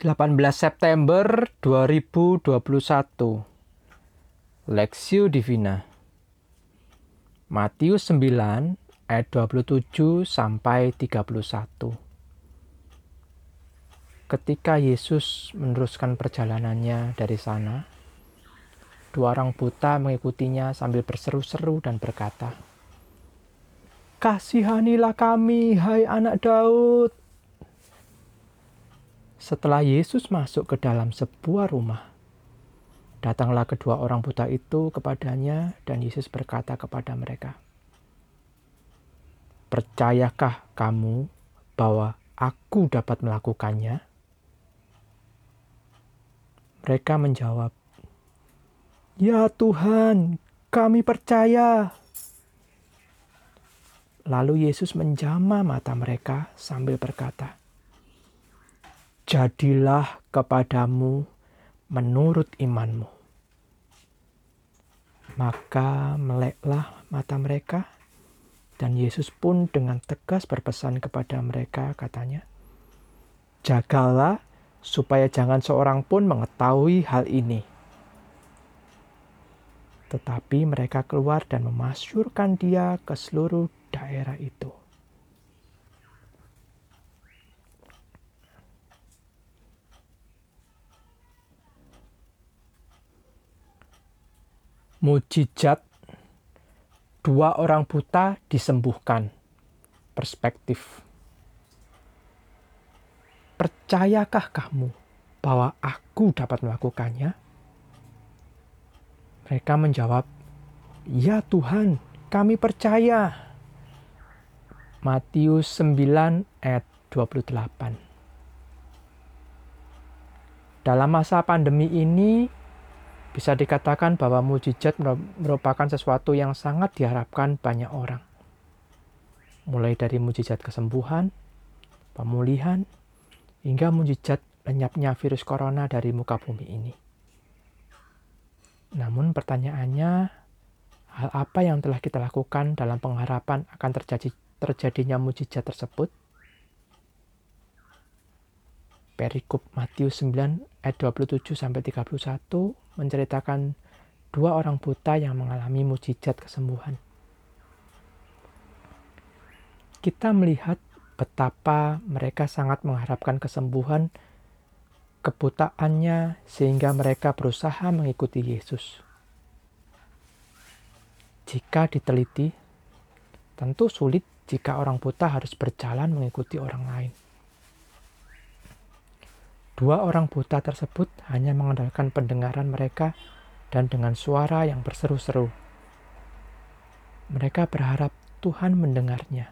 18 September 2021 Lexio Divina. Matius 9 ayat 27 sampai 31 Ketika Yesus meneruskan perjalanannya dari sana dua orang buta mengikutinya sambil berseru-seru dan berkata Kasihanilah kami hai anak Daud setelah Yesus masuk ke dalam sebuah rumah, datanglah kedua orang buta itu kepadanya, dan Yesus berkata kepada mereka, "Percayakah kamu bahwa Aku dapat melakukannya?" Mereka menjawab, "Ya Tuhan, kami percaya." Lalu Yesus menjama mata mereka sambil berkata, jadilah kepadamu menurut imanmu. Maka meleklah mata mereka, dan Yesus pun dengan tegas berpesan kepada mereka, katanya, Jagalah supaya jangan seorang pun mengetahui hal ini. Tetapi mereka keluar dan memasyurkan dia ke seluruh daerah itu. Mujizat dua orang buta disembuhkan. Perspektif. Percayakah kamu bahwa aku dapat melakukannya? Mereka menjawab, "Ya Tuhan, kami percaya." Matius 9 ayat 28. Dalam masa pandemi ini, bisa dikatakan bahwa mujizat merupakan sesuatu yang sangat diharapkan banyak orang. Mulai dari mujizat kesembuhan, pemulihan, hingga mujizat lenyapnya virus corona dari muka bumi ini. Namun pertanyaannya, hal apa yang telah kita lakukan dalam pengharapan akan terjadi terjadinya mujizat tersebut? Perikop Matius 9 ayat 27 sampai 31 menceritakan dua orang buta yang mengalami mujizat kesembuhan. Kita melihat betapa mereka sangat mengharapkan kesembuhan kebutaannya sehingga mereka berusaha mengikuti Yesus. Jika diteliti, tentu sulit jika orang buta harus berjalan mengikuti orang lain. Dua orang buta tersebut hanya mengandalkan pendengaran mereka dan dengan suara yang berseru-seru. Mereka berharap Tuhan mendengarnya,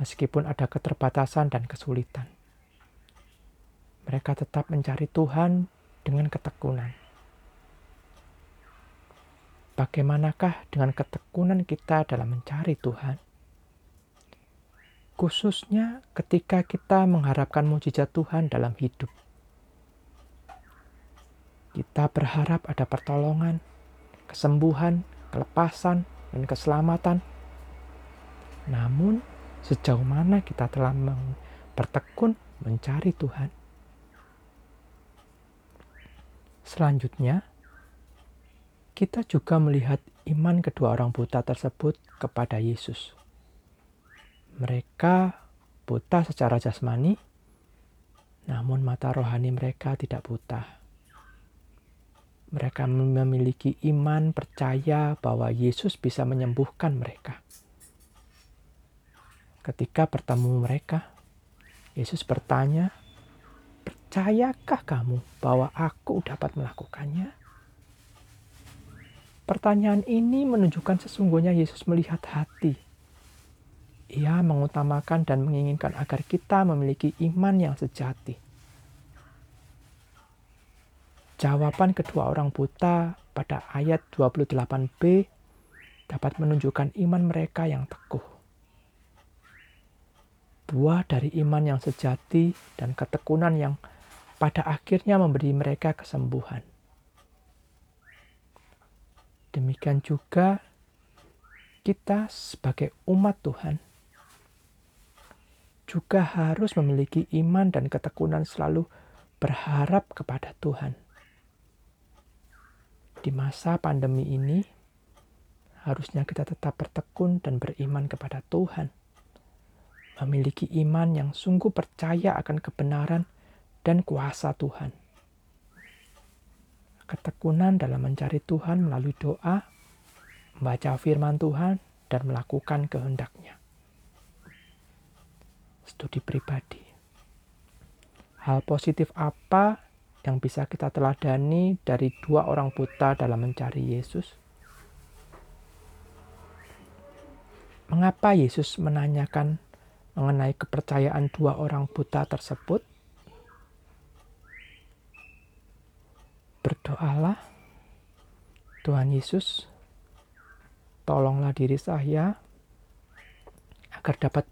meskipun ada keterbatasan dan kesulitan. Mereka tetap mencari Tuhan dengan ketekunan. Bagaimanakah dengan ketekunan kita dalam mencari Tuhan? Khususnya ketika kita mengharapkan mujizat Tuhan dalam hidup. Kita berharap ada pertolongan, kesembuhan, kelepasan, dan keselamatan. Namun, sejauh mana kita telah bertekun mencari Tuhan? Selanjutnya, kita juga melihat iman kedua orang buta tersebut kepada Yesus. Mereka buta secara jasmani, namun mata rohani mereka tidak buta. Mereka memiliki iman percaya bahwa Yesus bisa menyembuhkan mereka. Ketika bertemu mereka, Yesus bertanya, "Percayakah kamu bahwa Aku dapat melakukannya?" Pertanyaan ini menunjukkan sesungguhnya Yesus melihat hati ia mengutamakan dan menginginkan agar kita memiliki iman yang sejati. Jawaban kedua orang buta pada ayat 28b dapat menunjukkan iman mereka yang teguh. Buah dari iman yang sejati dan ketekunan yang pada akhirnya memberi mereka kesembuhan. Demikian juga kita sebagai umat Tuhan juga harus memiliki iman dan ketekunan selalu berharap kepada Tuhan. Di masa pandemi ini, harusnya kita tetap bertekun dan beriman kepada Tuhan. Memiliki iman yang sungguh percaya akan kebenaran dan kuasa Tuhan. Ketekunan dalam mencari Tuhan melalui doa, membaca firman Tuhan, dan melakukan kehendaknya. Studi pribadi. Hal positif apa yang bisa kita teladani dari dua orang buta dalam mencari Yesus? Mengapa Yesus menanyakan mengenai kepercayaan dua orang buta tersebut? Berdoalah, Tuhan Yesus, tolonglah diri saya agar dapat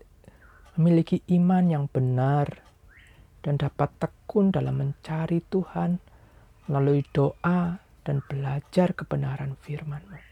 memiliki iman yang benar dan dapat tekun dalam mencari Tuhan melalui doa dan belajar kebenaran firman-Mu.